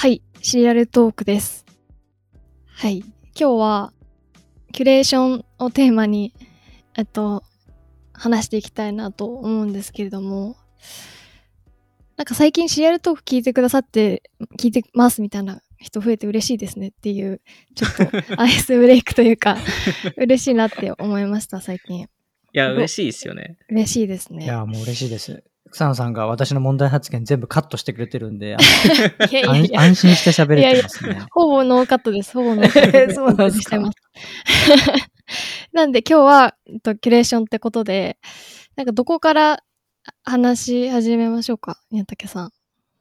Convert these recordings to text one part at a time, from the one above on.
はい、シリアルトークです。はい、今日はキュレーションをテーマに、えっと、話していきたいなと思うんですけれども、なんか最近シリアルトーク聞いてくださって、聞いてますみたいな人増えて嬉しいですねっていう、ちょっと アイスブレイクというか、嬉しいなって思いました、最近。いや、ど嬉しいですよね。嬉しいですね。いや、もう嬉しいです。草野さんが私の問題発言全部カットしてくれてるんで、いやいや安いや安心して喋れてますね。ほぼノーカットです。ほぼノーカットで そうなんですか。なんで今日は、えっと、キュレーションってことで、なんかどこから話し始めましょうか、宮武さん。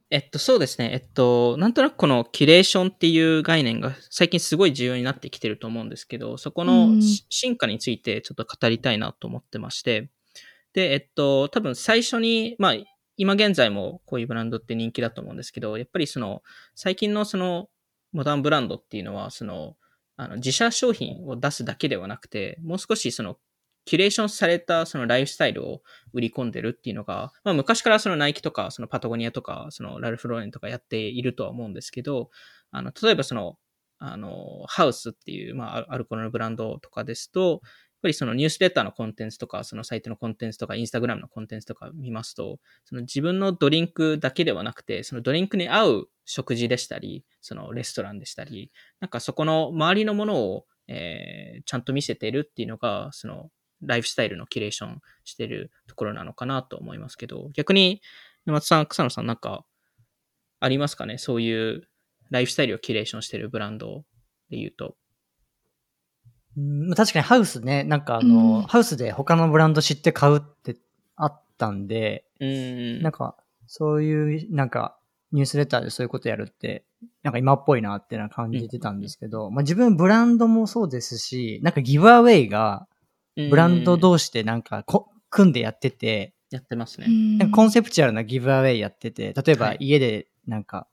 えっと、そうですね。えっと、なんとなくこのキュレーションっていう概念が最近すごい重要になってきてると思うんですけど、そこうんのし進化についてちょっと語りたいなと思ってまして、で、えっと、多分最初に、まあ、今現在もこういうブランドって人気だと思うんですけど、やっぱりその、最近のその、モダンブランドっていうのは、その、あの自社商品を出すだけではなくて、もう少しその、キュレーションされたそのライフスタイルを売り込んでるっていうのが、まあ昔からそのナイキとか、そのパタゴニアとか、そのラルフ・ローレンとかやっているとは思うんですけど、あの、例えばその、あの、ハウスっていう、まあアルコールのブランドとかですと、ぱりそのニュースレターのコンテンツとか、そのサイトのコンテンツとか、インスタグラムのコンテンツとか見ますと、その自分のドリンクだけではなくて、そのドリンクに合う食事でしたり、そのレストランでしたり、なんかそこの周りのものを、えーちゃんと見せてるっていうのが、そのライフスタイルのキュレーションしてるところなのかなと思いますけど、逆に、沼津さん、草野さんなんかありますかね？そういうライフスタイルをキュレーションしてるブランドで言うと。うん確かにハウスね、なんかあの、うんハウスで他のブランド知って買うってあったんで、うーん。なんか、そういう、なんか、ニュースレターでそういうことやるって、なんか今っぽいなってな感じてたんですけど、まあ自分ブランドもそうですし、なんかギブアウェイが、ブランドうん同士でなんかこ組んでやってて、やってますね。コンセプチュアルなギブアウェイやってて、例えばはい家でなんか、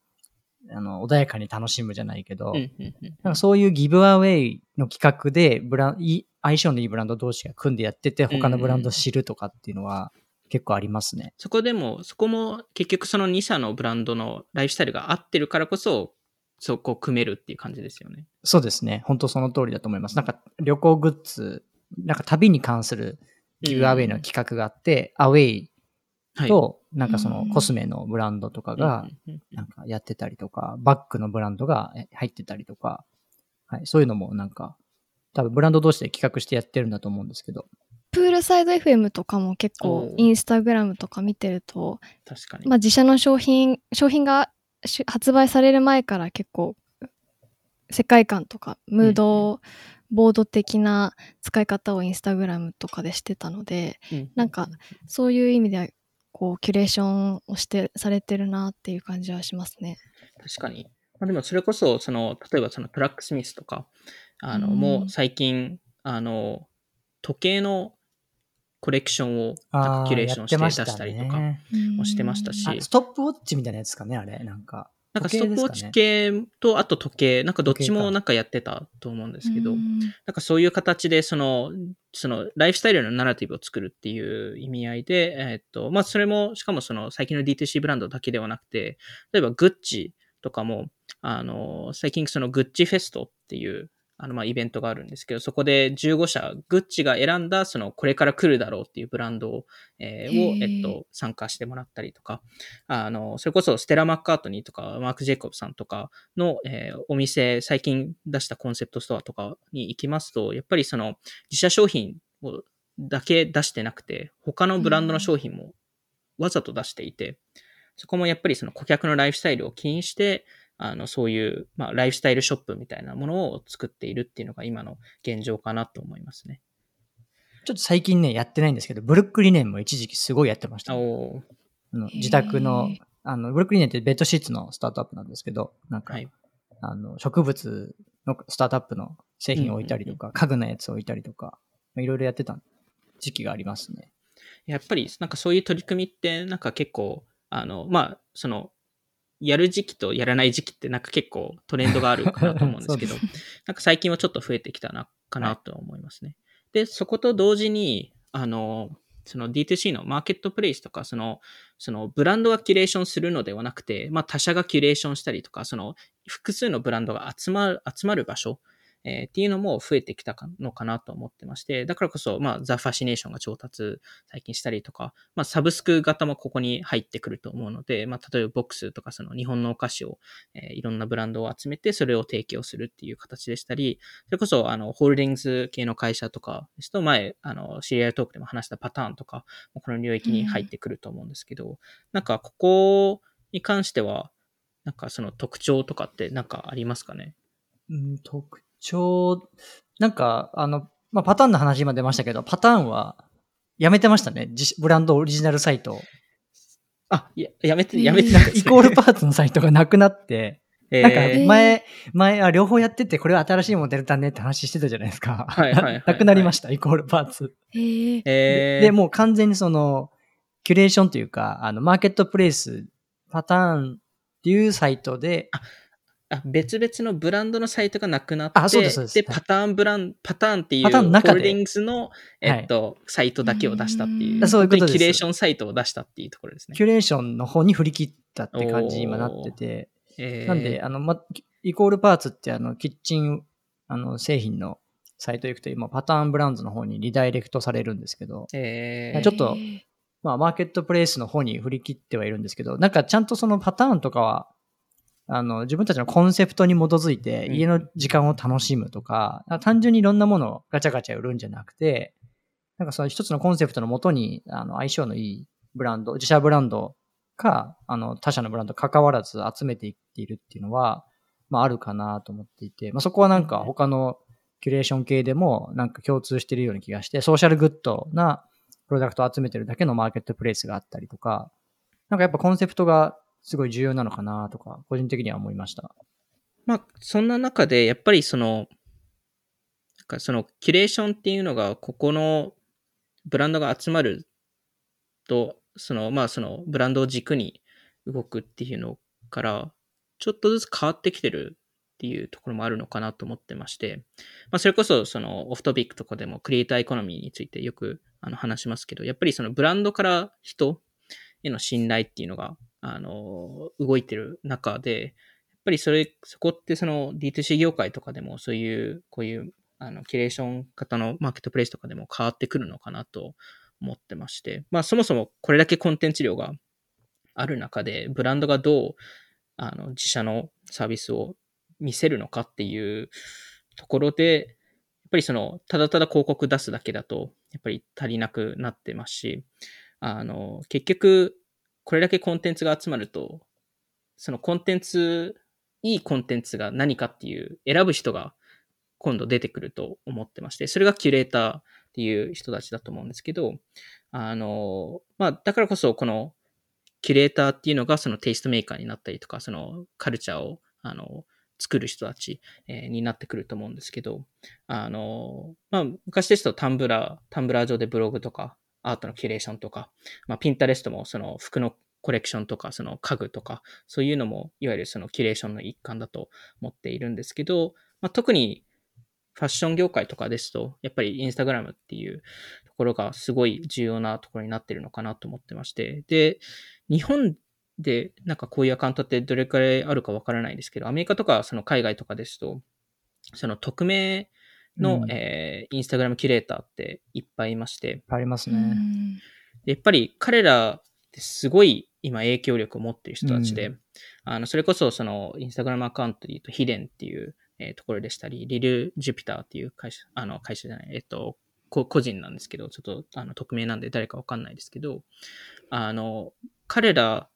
あの、穏やかに楽しむじゃないけど、うんうんうんなんかそういうギブアウェイの企画でブラン、いい相性のいいブランド同士が組んでやってて、他のブランドを知るとかっていうのは結構ありますね。そこでも、そこも結局その2社のブランドのライフスタイルが合ってるからこそ、そこを組めるっていう感じですよね。そうですね。本当その通りだと思います。なんか旅行グッズ、なんか旅に関するギブアウェイの企画があって、アウェイはい。と、なんかそのうんコスメのブランドとかが、なんかやってたりとか、バッグのブランドがえ入ってたりとか、はい、そういうのもなんか、多分ブランド同士で企画してやってるんだと思うんですけど、プールサイド FM とかも結構インスタグラムとか見てると、確かに。まあ自社の商品、商品がし発売される前から結構世界観とかムードボード的な使い方をインスタグラムとかでしてたので、うん。なんか、そういう意味ではこうキュレーションをしてされてるなっていう感じはしますね。確かに。まあ、でもそれこそ、その、例えばそのトラックスミスとか、あの、うんもう最近、あの、時計のコレクションをキュレーションして出したりとか、ねもしてましたしあストップウォッチみたいなやつですかね、あれ、なんか。なんかストップウォッチ時系と、あと時計、なんかどっちもなんかやってたと思うんですけど、うん。なんかそういう形で、その、その、ライフスタイルのナラティブを作るっていう意味合いで、えーっと、まあ、それも、しかもその、最近の D2C ブランドだけではなくて、例えば、グッチとかも、あの、最近その、グッチフェストっていう、あの、まあ、イベントがあるんですけど、そこで15社、グッチが選んだ、その、これから来るだろうっていうブランドを、えーえっと、参加してもらったりとか、あの、それこそ、ステラ・マッカートニーとか、マーク・ジェイコブさんとかの、えーお店、最近出したコンセプトストアとかに行きますと、やっぱりその、自社商品をだけ出してなくて、他のブランドの商品もわざと出していて、そこもやっぱりその顧客のライフスタイルを気にして、あの、そういう、まあ、ライフスタイルショップみたいなものを作っているっていうのが今の現状かなと思いますね。ちょっと最近ね、やってないんですけど、ブルックリネンも一時期すごいやってました、あの自宅の、あの、ブルックリネンってベッドシーツのスタートアップなんですけど、なんか、はい。あの、植物のスタートアップの製品を置いたりとか、家具のやつを置いたりとか、まあいろいろやってた時期がありますね。やっぱり、なんかそういう取り組みって、なんか結構、あの、まあ、その、やる時期とやらない時期ってなんか結構トレンドがあるかなと思うんですけど なんか最近はちょっと増えてきたな、かなと思いますね。で、そこと同時に、あの、その D2C のマーケットプレイスとか、その、そのブランドがキュレーションするのではなくて、まあ他社がキュレーションしたりとか、その複数のブランドが集まる、集まる場所えー、っていうのも増えてきたかのかなと思ってまして、だからこそ、まあ、ザ・ファシネーションが調達最近したりとか、まあ、サブスク型もここに入ってくると思うので、まあ、例えばボックスとかその日本のお菓子を、えー、いろんなブランドを集めて、それを提供するっていう形でしたり、それこそ、あの、ホールディングス系の会社とかですと、前、あの、シリアルトークでも話したパターンとか、この領域に入ってくると思うんですけど、うん、なんか、ここに関しては、なんかその特徴とかってなんかありますかね？うん、特ちょう、なんか、あの、まあ、パターンの話今出ましたけど、パターンはやめてましたね。ブランドオリジナルサイト。あ、や、やめて、やめて、イコールパーツのサイトがなくなって、なんか前、前、あ、両方やってて、これは新しいモデルだねって話してたじゃないですか。はいはい、はい、なくなりました、イコールパーツ。でで、もう完全にその、キュレーションというか、あの、マーケットプレイス、パターンっていうサイトで、あ別々のブランドのサイトがなくなって、あそうですそうです。で、パターンブラン、パターンっていう、ホールディングスの、えっと、はい、サイトだけを出したっていう、そういうことキュレーションサイトを出したっていうところですね。キュレーションの方に振り切ったって感じに今なってて、えー、なんで、あの、ま、イコールパーツってあの、キッチン、あの、製品のサイト行くと今、パターンブランズの方にリダイレクトされるんですけど、えー、ちょっと、まあ、マーケットプレイスの方に振り切ってはいるんですけど、なんかちゃんとそのパターンとかは、あの、自分たちのコンセプトに基づいて、家の時間を楽しむとか、うん、単純にいろんなものをガチャガチャ売るんじゃなくて、なんかその一つのコンセプトのもとに、あの、相性のいいブランド、自社ブランドか、あの、他社のブランド関わらず集めていっているっていうのは、まあ、あるかなと思っていて、まあ、そこはなんか他のキュレーション系でもなんか共通してるような気がして、ソーシャルグッドなプロダクトを集めてるだけのマーケットプレイスがあったりとか、なんかやっぱコンセプトがすごい重要なのかなとか、個人的には思いました。まあ、そんな中で、やっぱりその、なんかその、キュレーションっていうのが、ここのブランドが集まると、その、まあ、その、ブランドを軸に動くっていうのから、ちょっとずつ変わってきてるっていうところもあるのかなと思ってまして、まあ、それこそ、その、オフトピックとかでもクリエイターエコノミーについてよくあの話しますけど、やっぱりそのブランドから人への信頼っていうのがあの、動いてる中で、やっぱりそれ、そこってその D2C 業界とかでもそういう、こういう、あの、キュレーション型のマーケットプレイスとかでも変わってくるのかなと思ってまして、まあそもそもこれだけコンテンツ量がある中で、ブランドがどう、あの、自社のサービスを見せるのかっていうところで、やっぱりその、ただただ広告出すだけだと、やっぱり足りなくなってますし、あの、結局、これだけコンテンツが集まると、そのコンテンツ、いいコンテンツが何かっていう選ぶ人が今度出てくると思ってまして、それがキュレーターっていう人たちだと思うんですけど、あの、まあ、だからこそこのキュレーターっていうのがそのテイストメーカーになったりとか、そのカルチャーを、あの、作る人たち、えになってくると思うんですけど、あの、まあ、昔ですとタンブラー、タンブラー上でブログとか、アートのキュレーションとか、まあ、ピンタレストもその服のコレクションとか、その家具とか、そういうのも、いわゆるそのキュレーションの一環だと思っているんですけど、まあ、特にファッション業界とかですと、やっぱりインスタグラムっていうところがすごい重要なところになってるのかなと思ってまして、で、日本でなんかこういうアカウントってどれくらいあるかわからないんですけど、アメリカとかその海外とかですと、その匿名の、うん、えー、インスタグラムキュレーターっていっぱいいまして。ありますね。やっぱり彼らってすごい今影響力を持っている人たちで、うん、あの、それこそそのインスタグラムアカウントで言うとヒデンっていう、えー、ところでしたり、リル・ジュピターっていう会社、あの、会社じゃない、えっと、個人なんですけど、ちょっとあの匿名なんで誰かわかんないですけど、あの、彼ら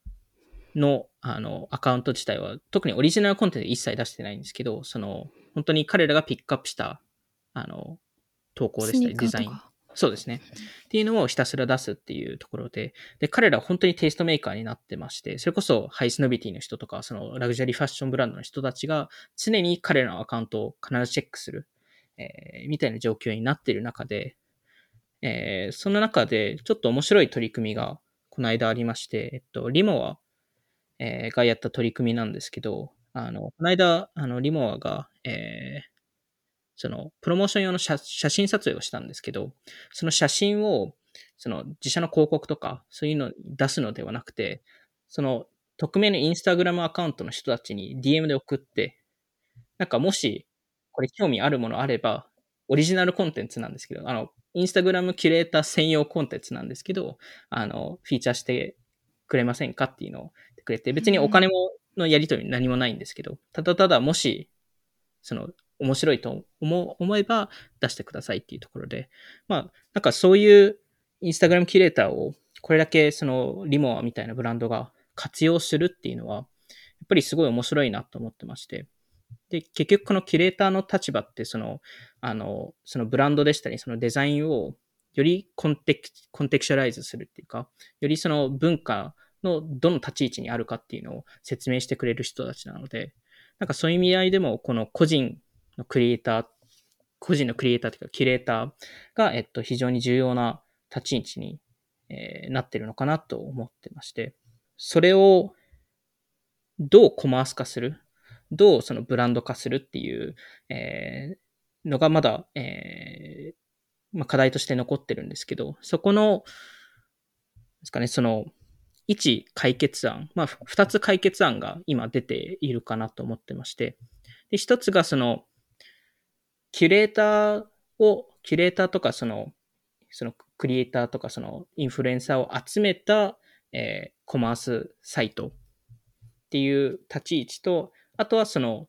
のあのアカウント自体は特にオリジナルコンテンツ一切出してないんですけど、その本当に彼らがピックアップしたあの、投稿でしたり、デザイン。そうですね。っていうのをひたすら出すっていうところで、で、彼らは本当にテイストメーカーになってまして、それこそハイスノビティの人とか、そのラグジュアリーファッションブランドの人たちが常に彼らのアカウントを必ずチェックする、えー、みたいな状況になっている中で、えー、その中でちょっと面白い取り組みがこの間ありまして、えっと、リモア、えー、がやった取り組みなんですけど、あの、この間、あの、リモアが、えー、その、プロモーション用の写真撮影をしたんですけど、その写真を、その自社の広告とか、そういうのに出すのではなくて、その匿名のインスタグラムアカウントの人たちに DM で送って、なんかもし、これ興味あるものあれば、オリジナルコンテンツなんですけど、あの、インスタグラムキュレーター専用コンテンツなんですけど、あの、フィーチャーしてくれませんかっていうのをくれて、別にお金も、のやり取り何もないんですけど、ただただもし、その、面白いと思思えば出してくださいっていうところで、まあ、なんかそういうインスタグラムキュレーターをこれだけそのリモアみたいなブランドが活用するっていうのは、やっぱりすごい面白いなと思ってまして。で、結局このキュレーターの立場って、その、あの、そのブランドでしたり、そのデザインをよりコンテクコンテクシャライズするっていうか、よりその文化のどの立ち位置にあるかっていうのを説明してくれる人たちなので、なんかそういう意味合いでも、この個人のクリエイター、個人のクリエイターというか、キュレーターが、えっと、非常に重要な立ち位置に、えーなってるのかなと思ってまして、それをどうコマース化する？どうそのブランド化するっていう、えーのがまだ、えーまあ、課題として残ってるんですけど、そこの、ですかね、その、一解決案、まあ、ふ二つ解決案が今出ているかなと思ってまして、で、一つがその、キュレーターを、キュレーターとかその、そのクリエイターとかそのインフルエンサーを集めた、えーコマースサイトっていう立ち位置と、あとはその、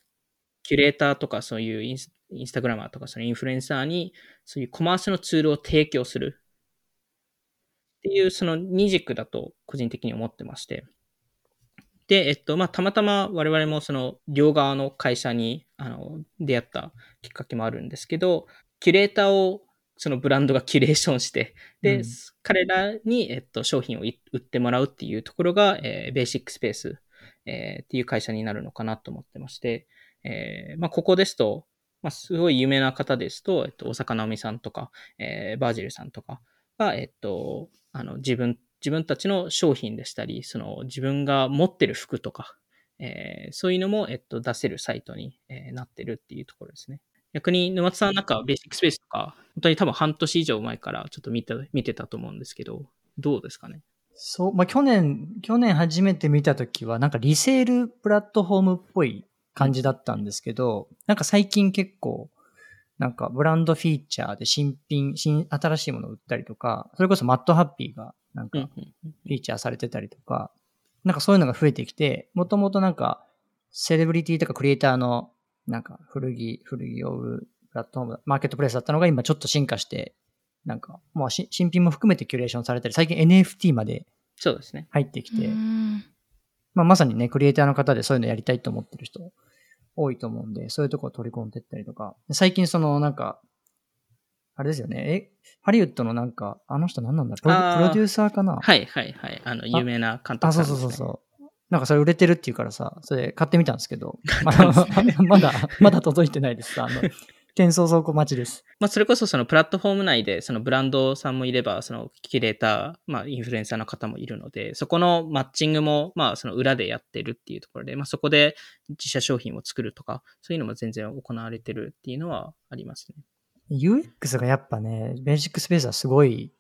キュレーターとかそういうインスインスタグラマーとかそのインフルエンサーにそういうコマースのツールを提供するっていうその二軸だと個人的に思ってまして。で、えっと、まあ、たまたま我々もその両側の会社にあの出会ったきっかけもあるんですけど、キュレーターをそのブランドがキュレーションして、で、うん。彼らに、えっと、商品をい売ってもらうっていうところが、えーベーシックスペース、えーっていう会社になるのかなと思ってまして、えーまあ、ここですと、まあ、すごい有名な方ですと、えっと、大坂なおみさんとか、えーバージルさんとかが、えっと、あの、自分、自分たちの商品でしたり、その、自分が持ってる服とか、えーそういうのも、えっと、出せるサイトに、えーなってるっていうところですね。逆に沼津さんなんかベーシックスペースとか、本当に多分半年以上前からちょっと見て見てたと思うんですけど、どうですかね？そう、まあ、去年、去年初めて見たときは、なんかリセールプラットフォームっぽい感じだったんですけど、なんか最近結構、なんかブランドフィーチャーで新品、新、新しいものを売ったりとか、それこそマットハッピーがなんかフィーチャーされてたりとか、なんかそういうのが増えてきて、もともとなんか、セレブリティとかクリエイターの、なんか古着、古着を売るプラットフォーム、マーケットプレイスだったのが今ちょっと進化して、なんか、まあし新品も含めてキュレーションされたり、最近 NFT までそうですね。入ってきて、うんまあまさにね、クリエイターの方でそういうのやりたいと思ってる人多いと思うんで、そういうとこを取り込んでったりとか、最近そのなんか、あれですよね、え、ハリウッドのなんか、あの人何なんだプロデューサーかな？はいはいはい。あの、有名な監督あ、さんね。そうそうそうそう。なんかそれ売れてるっていうからさ、それ買ってみたんですけど、まだ、まだ届いてないです。あの、転送倉庫待ちです。まあ、それこそそのプラットフォーム内で、そのブランドさんもいれば、そのキュレーター、まあ、インフルエンサーの方もいるので、そこのマッチングも、まあ、その裏でやってるっていうところで、まあ、そこで自社商品を作るとか、そういうのも全然行われてるっていうのはありますね。UX がやっぱね、ベーシックスペースはすごい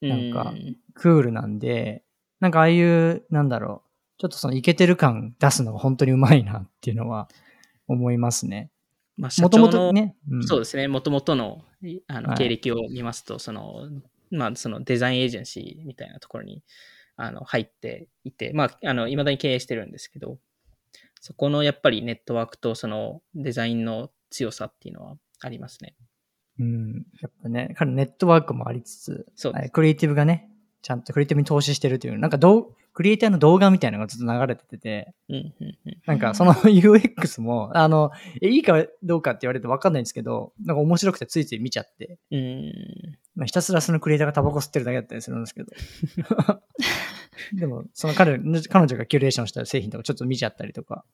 なんかうんクールなんで、なんかああいう、なんだろう、ちょっとそのイケてる感出すのが本当にうまいなっていうのは思いますね。まあ、社もと長の、もとね、うんそうですね、もともとのいあのはい経歴を見ますと、その、まあ、そのデザインエージェンシーみたいなところにあの入っていて、まあ、あの、未だに経営してるんですけど、そこのやっぱりネットワークとそのデザインの強さっていうのはありますね。うん。やっぱね、彼ネットワークもありつつ、そうクリエイティブがね、ちゃんとクリエイティブに投資してるという、なんかどう、クリエイターの動画みたいなのがずっと流れてて、なんかその UX も、あの、えいいかどうかって言われてわかんないんですけど、なんか面白くてついつい見ちゃって、うんまあ、ひたすらそのクリエイターがタバコ吸ってるだけだったりするんですけど。でも、その彼、彼女がキュレーションした製品とかちょっと見ちゃったりとか、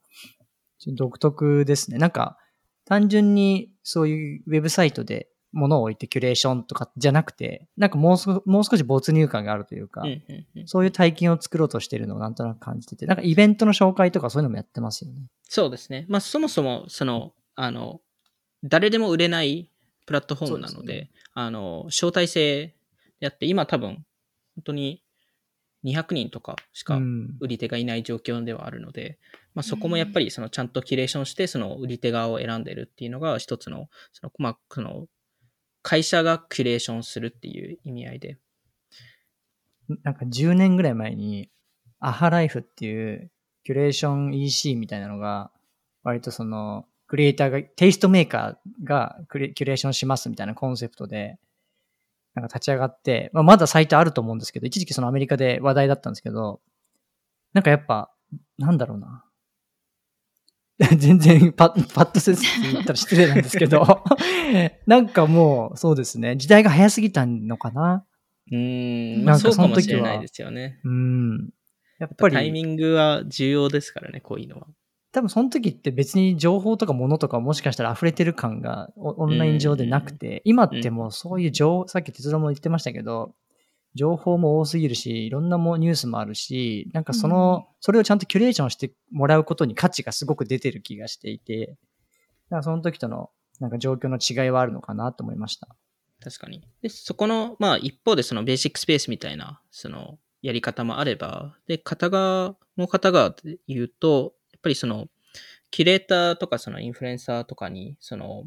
ちょっと独特ですね。なんか、単純にそういうウェブサイトで物を置いてキュレーションとかじゃなくて、なんかもう少もう少し没入感があるというか、うんうんうんそういう体験を作ろうとしてるのをなんとなく感じてて、なんかイベントの紹介とかそういうのもやってますよね。そうですね。まあ、そもそも、その、あの、誰でも売れないプラットフォームなので、ですあの、招待制であって、今多分、本当に200人とかしかうん売り手がいない状況ではあるので、まあ、そこもやっぱりそのちゃんとキュレーションして、その売り手側を選んでるっていうのが一つの、その、まあ、その、会社がキュレーションするっていう意味合いで。なんか10年ぐらい前に、アハライフっていうキュレーション EC みたいなのが、割とその、クリエイターが、テイストメーカーがクリキュレーションしますみたいなコンセプトで、なんか立ち上がって、まあ、まだサイトあると思うんですけど、一時期そのアメリカで話題だったんですけど、なんかやっぱ、なんだろうな。全然パッ、パッとせずに言ったら失礼なんですけど、なんかもう、そうですね、時代が早すぎたのかな。うーん、まあ、なんかその時はれないですよね。うん。やっぱり、タイミングは重要ですからね、こういうのは。多分その時って別に情報とか物とかもしかしたら溢れてる感がオオンライン上でなくて、今ってもうそういう情報、さっき哲郎も言ってましたけど、情報も多すぎるし、いろんなもニュースもあるし、なんかその、それをちゃんとキュレーションしてもらうことに価値がすごく出てる気がしていて、だからその時とのなんか状況の違いはあるのかなと思いました。確かに。で、そこの、まあ一方でそのベーシックスペースみたいな、そのやり方もあれば、で、片側、もう片側で言うと、やっぱりその、キュレーターとかそのインフルエンサーとかに、その、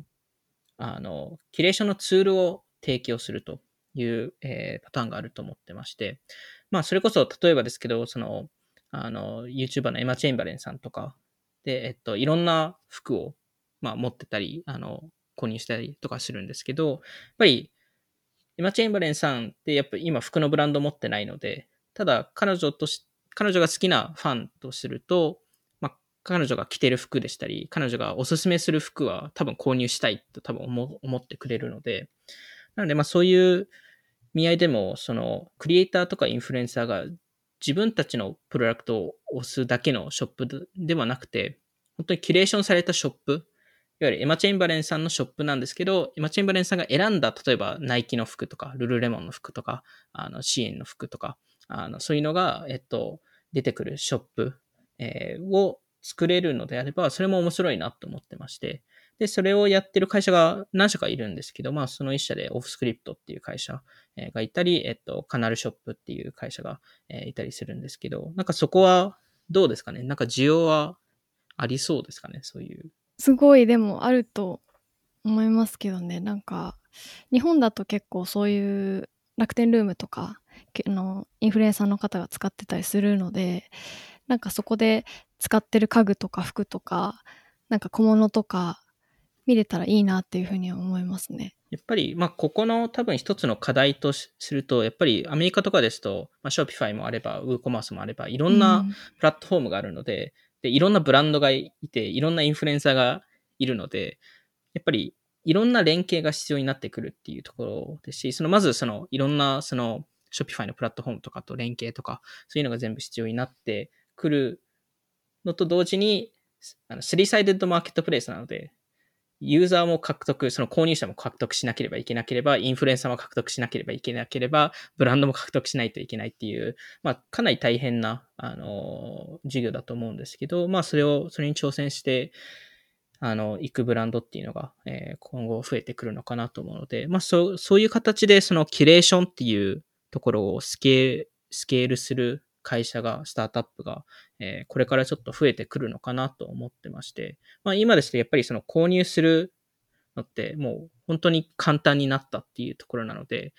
あの、キュレーションのツールを提供するという、えーパターンがあると思ってまして、まあそれこそ例えばですけど、その、あの、YouTuber のエマ・チェインバレンさんとかで、えっと、いろんな服を、まあ持ってたり、あの、購入したりとかするんですけど、やっぱり、エマ・チェインバレンさんってやっぱ今服のブランド持ってないので、ただ彼女とし、彼女が好きなファンとすると、まあ、彼女が着てる服でしたり、彼女がおすすめする服は多分購入したいと多分思思ってくれるので、なのでまあそういう見合いでも、そのクリエイターとかインフルエンサーが自分たちのプロダクトを押すだけのショップではなくて、本当にキュレーションされたショップ、いわゆるエマ・チェンバレンさんのショップなんですけど、エマ・チェンバレンさんが選んだ、例えばナイキの服とか、ルルレモンの服とか、あの、シーンの服とか、あの、そういうのが、えっと、出てくるショップ、えーを作れるのであれば、それも面白いなと思ってまして、で、それをやってる会社が何社かいるんですけど、まあ、その一社でオフスクリプトっていう会社がいたり、えっと、カナルショップっていう会社が、いたりするんですけど、なんかそこはどうですかね？なんか需要はありそうですかね？そういう。すごいでもあると思いますけどね。なんか日本だと結構そういう楽天ルームとかのインフルエンサーの方が使ってたりするのでなんかそこで使ってる家具とか服とかなんか小物とか見れたらいいなっていうふうには思いますね。やっぱり、まあ、ここの多分一つの課題としすると、やっぱりアメリカとかですと、まあ、ショッピファイもあれば、ウーコマースもあれば、いろんうなんプラットフォームがあるので、で、いろんなブランドがいて、いろんなインフルエンサーがいるので、やっぱりいろんな連携が必要になってくるっていうところですし、そのまずそのいろんなそのショッピファイのプラットフォームとかと連携とか、そういうのが全部必要になってくるのと同時に、あの、スリーサイデッドマーケットプレイスなので、ユーザーも獲得、その購入者も獲得しなければいけなければ、インフルエンサーも獲得しなければいけなければ、ブランドも獲得しないといけないっていう、まあ、かなり大変な、あの、授業だと思うんですけど、まあ、それを、それに挑戦して、あの、行くブランドっていうのが、えー今後増えてくるのかなと思うので、まあ、そう、そういう形で、その、キュレーションっていうところをスケースケールする会社が、スタートアップが、えーこれからちょっと増えてくるのかなと思ってまして、まあ今ですとやっぱりその購入するのってもう本当に簡単になったっていうところなので、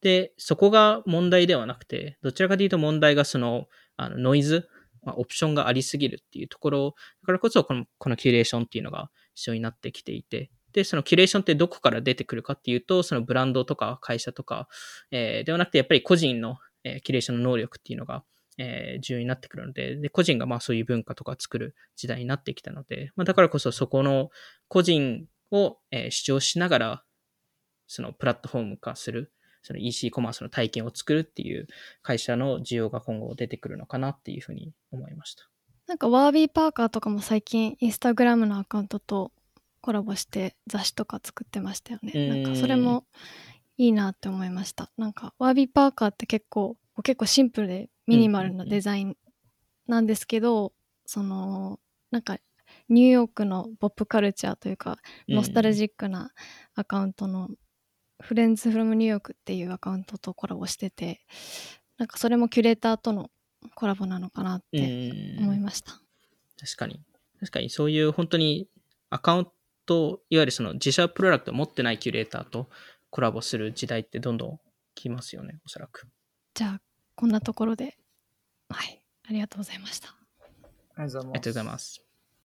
で、そこが問題ではなくて、どちらかというと問題がその、あのノイズ、まあ、オプションがありすぎるっていうところ、だからこそこのこのキュレーションっていうのが必要になってきていて、で、そのキュレーションってどこから出てくるかっていうと、そのブランドとか会社とか、えーではなくてやっぱり個人の、えーキュレーションの能力っていうのが、えー重要になってくるので、で、個人がまあそういう文化とか作る時代になってきたので、まあだからこそそこの個人を、えー主張しながら、そのプラットフォーム化する、その EC コマースの体験を作るっていう会社の需要が今後出てくるのかなっていうふうに思いました。なんかワービーパーカーとかも最近インスタグラムのアカウントとコラボして雑誌とか作ってましたよね。うんなんかそれもいいなって思いました。なんかワービーパーカーって結構結構シンプルでミニマルなデザインなんですけど、そのなんかニューヨークのポップカルチャーというかノスタルジックなアカウントのフレンズフロムニューヨークっていうアカウントとコラボしててなんかそれもキュレーターとのコラボなのかなっうんて思いました。確かに。確かにそういう本当にアカウント、いわゆるその自社プロダクトを持ってないキュレーターとコラボする時代ってどんどん来ますよね、おそらく。じゃあ、こんなところで、はい、ありがとうございました。ありがとうございます。